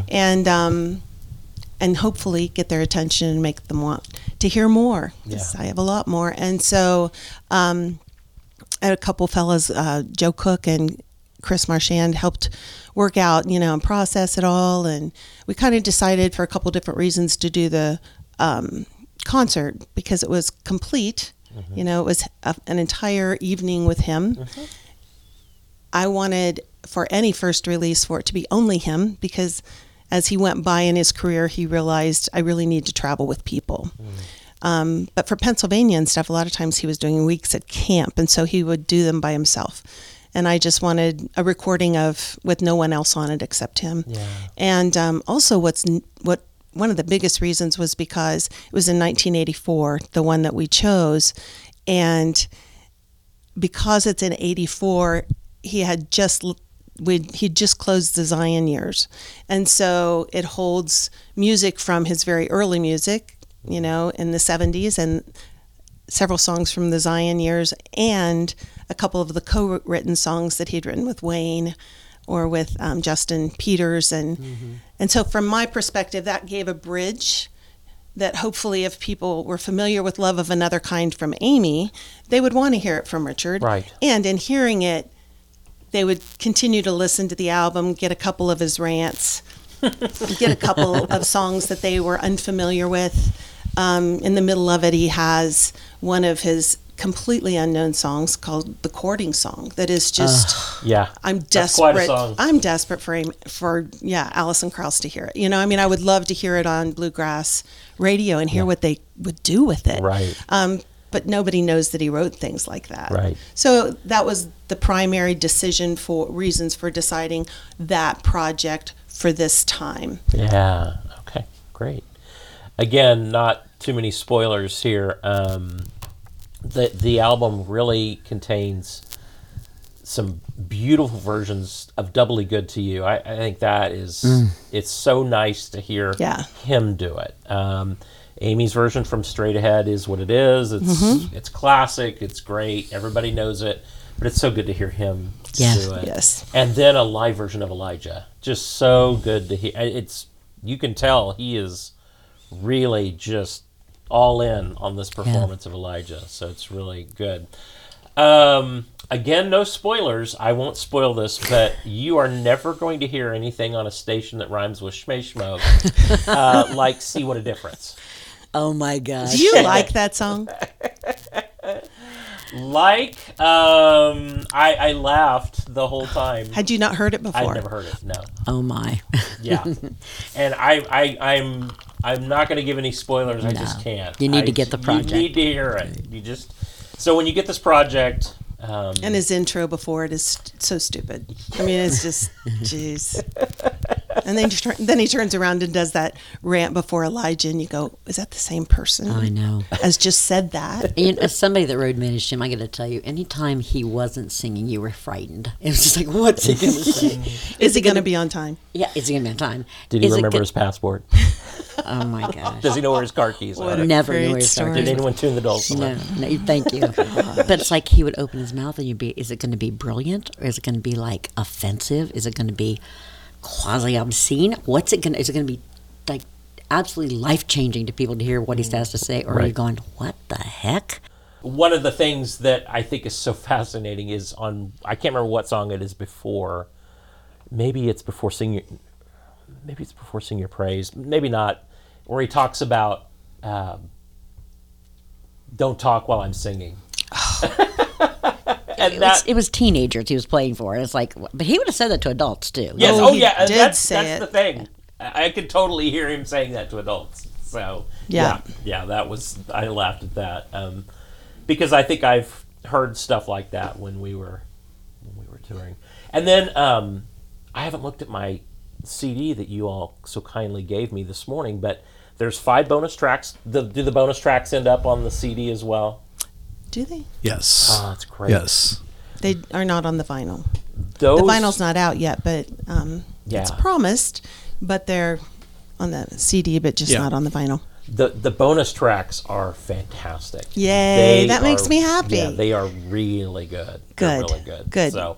and um, and hopefully get their attention and make them want to hear more. Yeah. I have a lot more, and so um, I had a couple fellas, uh, Joe Cook and Chris Marchand, helped work out, you know, and process it all, and we kind of decided for a couple different reasons to do the um, concert because it was complete. You know, it was a, an entire evening with him. I wanted for any first release for it to be only him because as he went by in his career, he realized I really need to travel with people. Um, but for Pennsylvania and stuff, a lot of times he was doing weeks at camp, and so he would do them by himself. And I just wanted a recording of with no one else on it except him. Yeah. And um, also, what's what one of the biggest reasons was because it was in 1984, the one that we chose, and because it's in 84 he had just we he just closed the Zion years and so it holds music from his very early music you know in the 70s and several songs from the Zion years and a couple of the co-written songs that he'd written with Wayne or with um, Justin Peters and and so from my perspective that gave a bridge that hopefully if people were familiar with Love of Another Kind from Amy, they would want to hear it from Richard. Right. And in hearing it, they would continue to listen to the album, get a couple of his rants, get a couple of songs that they were unfamiliar with. Um, in the middle of it, he has one of his completely unknown songs called the courting song that is just Yeah, I'm That's quite a desperate. I'm desperate for for yeah, Alison Krauss to hear it. You know, I mean, I would love to hear it on bluegrass radio and hear what they would do with it. Right. Um, but nobody knows that he wrote things like that. Right. So that was the primary decision for reasons for deciding that project for this time. Yeah. Okay. Great. Again, not too many spoilers here. Um, the the album really contains some beautiful versions of "Doubly Good to You." I, I think that is it's so nice to hear Yeah. him do it. Um, Amy's version from Straight Ahead is what it is. It's it's classic. It's great. Everybody knows it. But it's so good to hear him Yeah. do it. Yes. And then a live version of Elijah. Just so good to hear. It's you can tell he is really just all in on this performance of Elijah. So it's really good. Um, again, no spoilers. I won't spoil this, but you are never going to hear anything on a station that rhymes with Schmeshmo. uh, like, see what a difference. Oh my gosh. Do you like that song? Like, um, I, I laughed the whole time. Had you not heard it before? I'd never heard it. No. Oh my. Yeah. and I, I, I'm, I'm not going to give any spoilers. I just can't. You need I- to get the project. You need to hear it. You just. So when you get this project, um, And his intro before it is st- so stupid. I mean, it's just, jeez. And then, you turn- then he turns around and does that rant before Elijah, and you go, "Is that the same person I know. as just said that?" You know, as somebody that rode managed him, I got to tell you, anytime he wasn't singing, you were frightened. It was just like, what's he going to say? Is he going to be on time? yeah, is he going to be on time? did he Is it remember go- his passport? Oh my gosh. Does he know where his car keys are? Never knew great where to start. story. Did anyone tune the dulcimer? No, no, thank you. Oh but it's like he would open his mouth and you'd be, is it going to be brilliant or is it going to be like offensive? Is it going to be quasi obscene? What's it going to, is it going to be like absolutely life changing to people to hear what he has to say? Or are you going, what the heck? One of the things that I think is so fascinating is on I can't remember what song it is before. Maybe it's before sing your, maybe it's before sing your praise. Maybe not. Where he talks about um, don't talk while I'm singing. and It was, it was teenagers he was playing for. And it's like, but he would have said that to adults too. yes, Oh, oh, yeah, did that's, say that's it. the thing. I I could totally hear him saying that to adults. So Yeah. yeah, yeah, that was I laughed at that um, because I think I've heard stuff like that when we were when we were touring, and then um, I haven't looked at my CD that you all so kindly gave me this morning, but there's five bonus tracks. The, do the bonus tracks end up on the CD as well? Do they? Yes. Oh, that's great. Yes. They are not on the vinyl. Those, The vinyl's not out yet, but um, it's promised. But they're on the CD, but just Yeah. not on the vinyl. the the bonus tracks are fantastic. Yay, that makes me happy. Yeah, they are really good. They're Good, really good. good. So,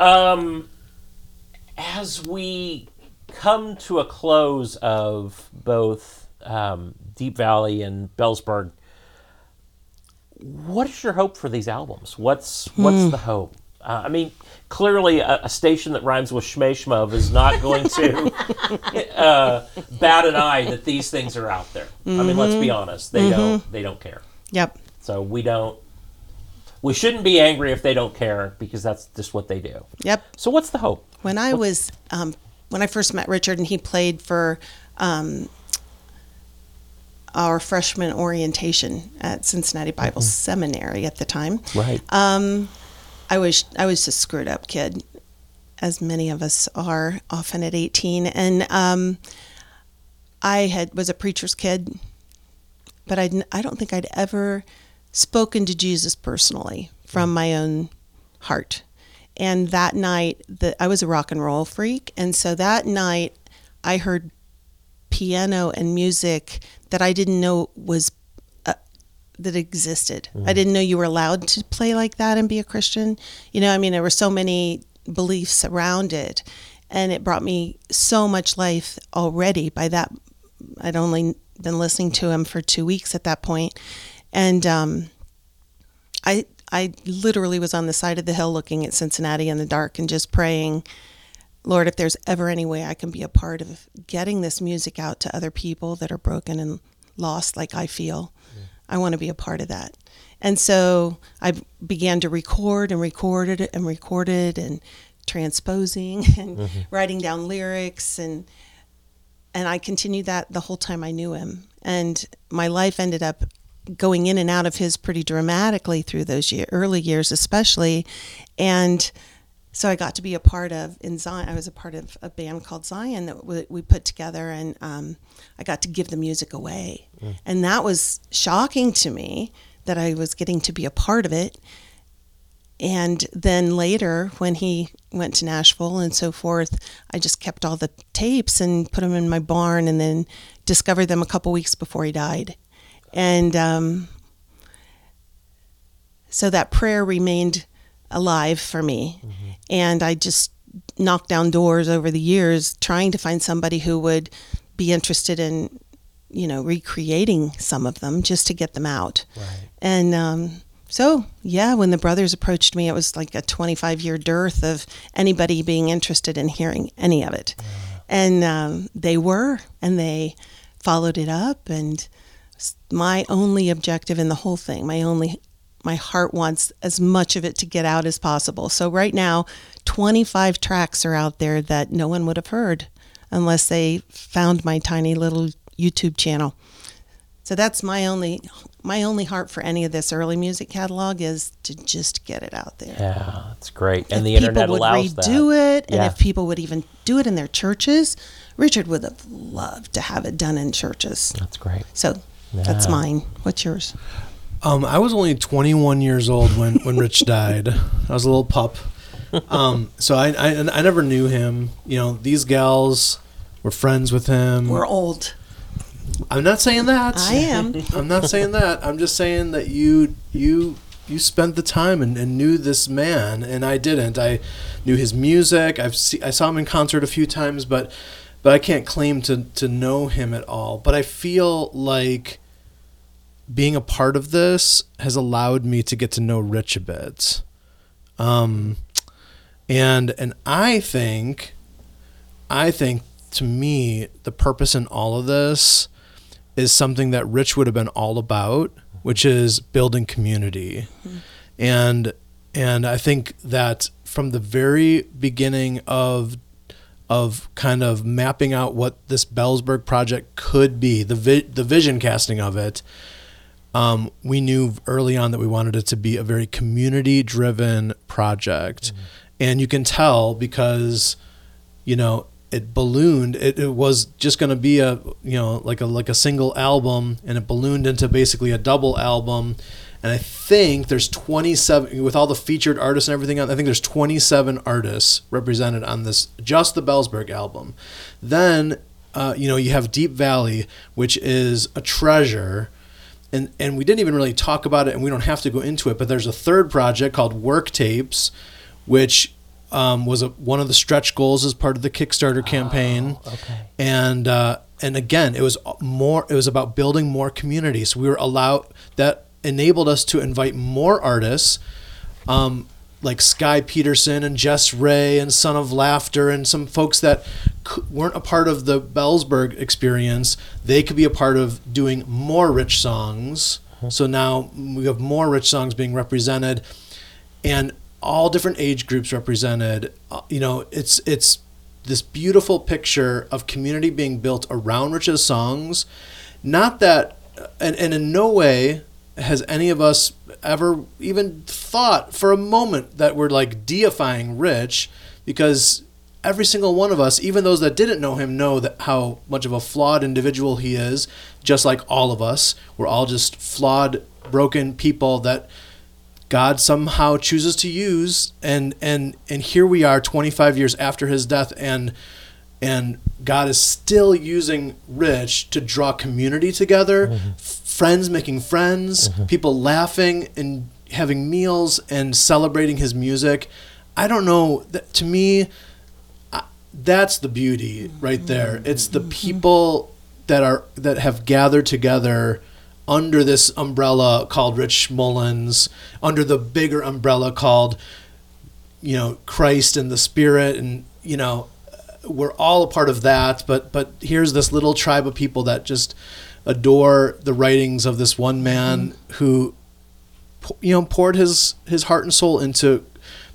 um, as we come to a close of both um, Deep Valley and Bellsburg, what is your hope for these albums? What's what's Hmm. the hope? Uh, I mean, clearly, a, a station that rhymes with Shmeshmov is not going to uh, bat an eye that these things are out there. I mean, let's Mm-hmm. be honest; they don't they don't care. Yep. So we don't. We shouldn't be angry if they don't care because that's just what they do. Yep. So what's the hope? When I was um, when I first met Richard and he played for um, our freshman orientation at Cincinnati Bible Seminary at the time, Right. um, I was I was a screwed up kid, as many of us are often at eighteen, and um, I had was a preacher's kid, but I I don't think I'd ever spoken to Jesus personally from my own heart. And that night, the, I was a rock and roll freak, and so that night, I heard piano and music that I didn't know was uh, that existed. I didn't know you were allowed to play like that and be a Christian. You know, I mean, there were so many beliefs around it, and it brought me so much life already. By that, I'd only been listening to him for two weeks at that point, and um, I I literally was on the side of the hill looking at Cincinnati in the dark and just praying, Lord, if there's ever any way I can be a part of getting this music out to other people that are broken and lost like I feel, I want to be a part of that. And so I began to record and recorded it and recorded and transposing and mm-hmm. writing down lyrics and and I continued that the whole time I knew him. And my life ended up going in and out of his pretty dramatically through those year, early years, especially. And so I got to be a part of in Zion. I was a part of a band called Zion that we, we put together, and um, I got to give the music away, and that was shocking to me that I was getting to be a part of it. And then later, when he went to Nashville and so forth, I just kept all the tapes and put them in my barn, and then discovered them a couple weeks before he died. And um, so that prayer remained alive for me. And I just knocked down doors over the years trying to find somebody who would be interested in, you know, recreating some of them just to get them out. Right. And um, so yeah, when the brothers approached me, it was like a 25 year dearth of anybody being interested in hearing any of it, and um, they were, and they followed it up, and my only objective in the whole thing, my only my heart wants as much of it to get out as possible. So right now, 25 tracks are out there that no one would have heard unless they found my tiny little YouTube channel. So that's my only my only heart for any of this early music catalog is to just get it out there. Yeah, that's great. And if the people internet would allows redo that. it, and Yeah. if people would even do it in their churches, Richard would have loved to have it done in churches. That's great. So that's mine. What's yours? Um, I was only 21 years old when, when Rich died. I was a little pup. Um, so I, I I never knew him. You know, these gals were friends with him. We're old. I'm not saying that. I am. I'm not saying that. I'm just saying that you you you spent the time and, and knew this man, and I didn't. I knew his music. I've see, I saw him in concert a few times, but but I can't claim to to know him at all. But I feel like being a part of this has allowed me to get to know Rich a bit. Um, and and I think, I think to me the purpose in all of this is something that Rich would have been all about, which is building community. And and I think that from the very beginning of of kind of mapping out what this Bellsburg project could be, the vi- the vision casting of it, um, we knew early on that we wanted it to be a very community driven project. And you can tell because, you know, it ballooned. It, it was just going to be a, you know, like a, like a single album and it ballooned into basically a double album. And I think there's 27 with all the featured artists and everything. I think there's 27 artists represented on this, just the Bellsburg album. Then, uh, you know, you have Deep Valley, which is a treasure and and we didn't even really talk about it, and we don't have to go into it. But there's a third project called Work Tapes, which um, was a, one of the stretch goals as part of the Kickstarter campaign. okay. And uh, and again, it was more. It was about building more community. So we were allowed that enabled us to invite more artists. Um, like Skye Peterson and Jess Ray and Son of Laughter and some folks that c- weren't a part of the Bellsburg experience, they could be a part of doing more rich songs. So now we have more rich songs being represented, and all different age groups represented. Uh, You know, it's it's this beautiful picture of community being built around Rich's songs. Not that, and, and in no way has any of us ever even thought for a moment that we're like deifying Rich because every single one of us, even those that didn't know him, know that how much of a flawed individual he is, just like all of us. We're all just flawed, broken people that God somehow chooses to use and and and here we are 25 years after his death and and God is still using Rich to draw community together, f- friends making friends, mm-hmm. people laughing and having meals and celebrating his music. I don't know, that, to me I- that's the beauty right there. Mm-hmm. It's the mm-hmm. people that are that have gathered together under this umbrella called Rich Mullins, under the bigger umbrella called, you know, Christ and the Spirit, and you know, we're all a part of that. But but here's this little tribe of people that just adore the writings of this one man who, you know, poured his his heart and soul into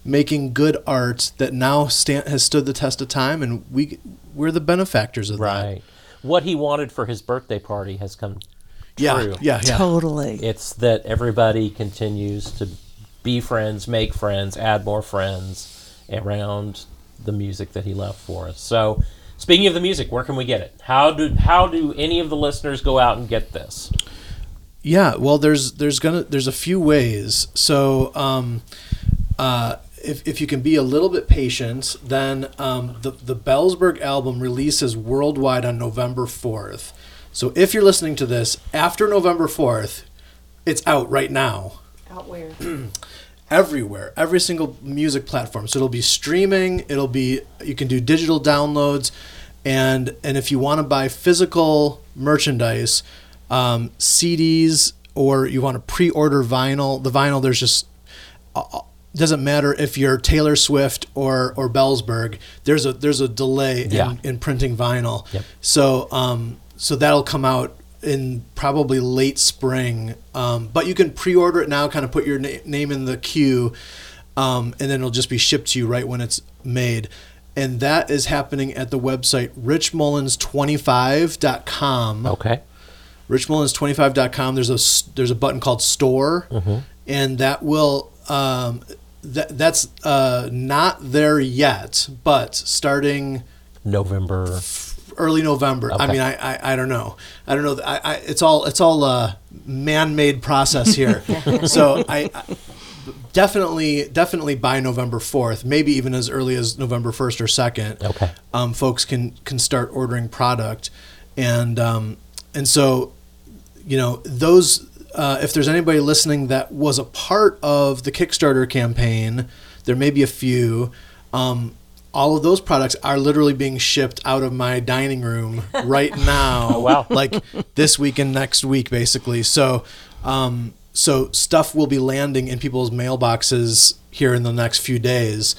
making good art that now stand, has stood the test of time, and we we're the benefactors of that. Right. What he wanted for his birthday party has come Yeah, true. yeah, yeah. Totally. It's that everybody continues to be friends, make friends, add more friends around the music that he left for us. So, speaking of the music, where can we get it? How do how do any of the listeners go out and get this? Yeah, well, there's there's gonna there's a few ways. So, um, uh, if if you can be a little bit patient, then um, the the Bellsburg album releases worldwide on November fourth. So, if you're listening to this after November fourth, it's out right now Out where? everywhere, every single music platform. So it'll be streaming. It'll be you can do digital downloads, and and if you want to buy physical merchandise, um, CDs or you want to pre-order vinyl, the vinyl there's just uh, doesn't matter if you're Taylor Swift or or Bellsburg. There's a there's a delay Yeah. in, in printing vinyl. Yep. So um so that'll come out in probably late spring. Um, but you can pre-order it now. Kind of put your na- name in the queue, um, and then it'll just be shipped to you right when it's made. And that is happening at the website richmullins25.com Okay. richmullins25.com there's a there's a button called store Mm-hmm. and that will um, that that's uh, not there yet but starting November. Early November. I mean I, I I don't know. I don't know. I, I it's all it's all a man-made process here. So I, I definitely definitely by November 4th maybe even as early as November 1st or 2nd Okay. um, folks can can start ordering product. And um, and so you know those uh, if there's anybody listening that was a part of the Kickstarter campaign, there may be a few. Um, all of those products are literally being shipped out of my dining room right now. Oh, wow. Like this week and next week, basically. So, um, so stuff will be landing in people's mailboxes here in the next few days.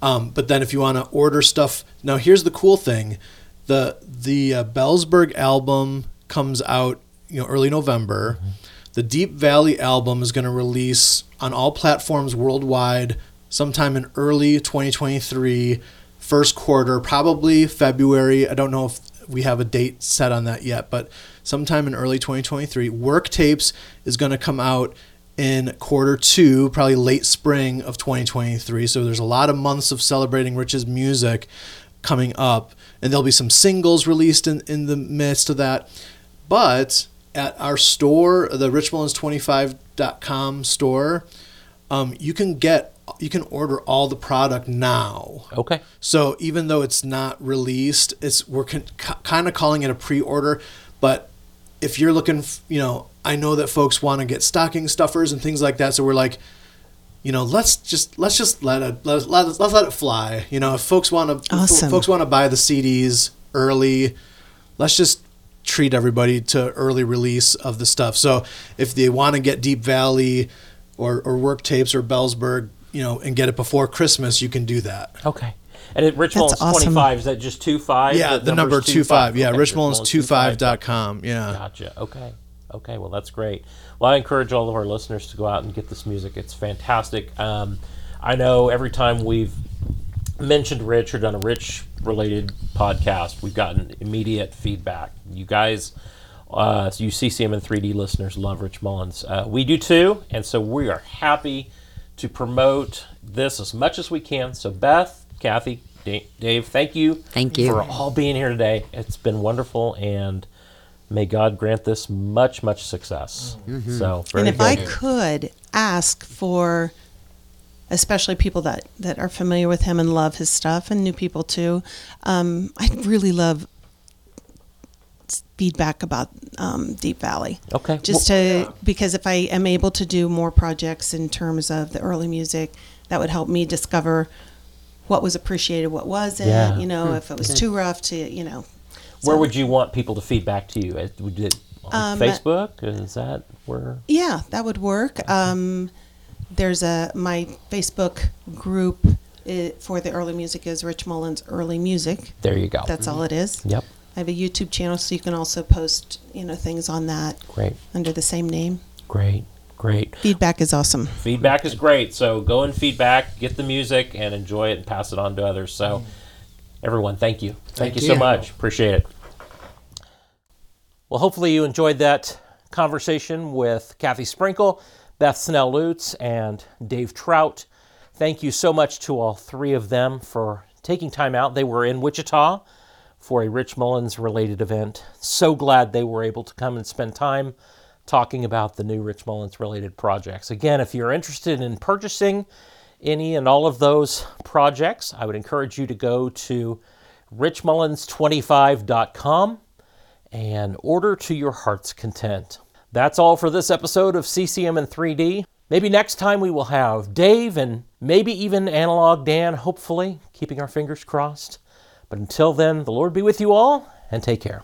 Um, but then, if you want to order stuff, now here's the cool thing: the the uh, Bellsburg album comes out, you know, early November. The Deep Valley album is going to release on all platforms worldwide sometime in early 2023, first quarter, probably February. I don't know if we have a date set on that yet, but sometime in early 2023. Work Tapes is going to come out in quarter two, probably late spring of 2023. So there's a lot of months of celebrating Rich's music coming up, and there'll be some singles released in, in the midst of that. But at our store, the richmullins25.com store, um, you can get you can order all the product now. Okay. So even though it's not released, it's we're con- kind of calling it a pre-order, but if you're looking, f- you know, I know that folks want to get stocking stuffers and things like that, so we're like, you know, let's just let's just let it let let, let's let it fly. You know, if folks want to Awesome. folks want to buy the CDs early, let's just treat everybody to early release of the stuff. So if they want to get Deep Valley or or work tapes or Bellsburg, you know, and get it before Christmas, you can do that. Okay. And at Rich Mullins awesome. 25, is that just 25? Yeah, the, number number's two five. Yeah, Okay, richmullins25.com. Yeah. Gotcha. Okay. Okay. Well, that's great. Well, I encourage all of our listeners to go out and get this music. It's fantastic. Um, I know every time we've mentioned Rich or done a Rich related podcast, we've gotten immediate feedback. You guys, uh, you CCM and 3D listeners love Rich Mullins. Uh, we do too. And so we are happy to promote this as much as we can. So, Beth, Kathy, Dave, thank you. Thank you. For all being here today. It's been wonderful. And may God grant this much, much success. So, very and if I could ask for, especially people that, that are familiar with him and love his stuff, and new people too, um, I'd really love s- feedback about um, Deep Valley. Okay. Just to because if I am able to do more projects in terms of the early music, that would help me discover what was appreciated, what wasn't. Yeah. You know, if it was too rough to, you know. Where would you want people to feedback to you? Would it on Um, Facebook? Is that where? Yeah, that would work. Um, there's a my Facebook group i for the early music is Rich Mullins Early Music. There you go. That's all it is. Yep. I have a YouTube channel, so you can also post you know things on that Great. under the same name. Great. Great. Feedback is awesome. Feedback is great. So go and feedback, get the music, and enjoy it and pass it on to others. So, mm. everyone, thank you. Thank, Thank you so you. much. Appreciate it. Well, hopefully, you enjoyed that conversation with Kathy Sprinkle, Beth Snell Lutz, and Dave Trout. Thank you so much to all three of them for taking time out. They were in Wichita for a Rich Mullins related event. So glad they were able to come and spend time talking about the new Rich Mullins related projects. Again, if you're interested in purchasing any and all of those projects, I would encourage you to go to richmullins25.com and order to your heart's content. That's all for this episode of CCM in 3D. Maybe next time we will have Dave and maybe even Analog Dan, hopefully, keeping our fingers crossed. But until then, the Lord be with you all and take care.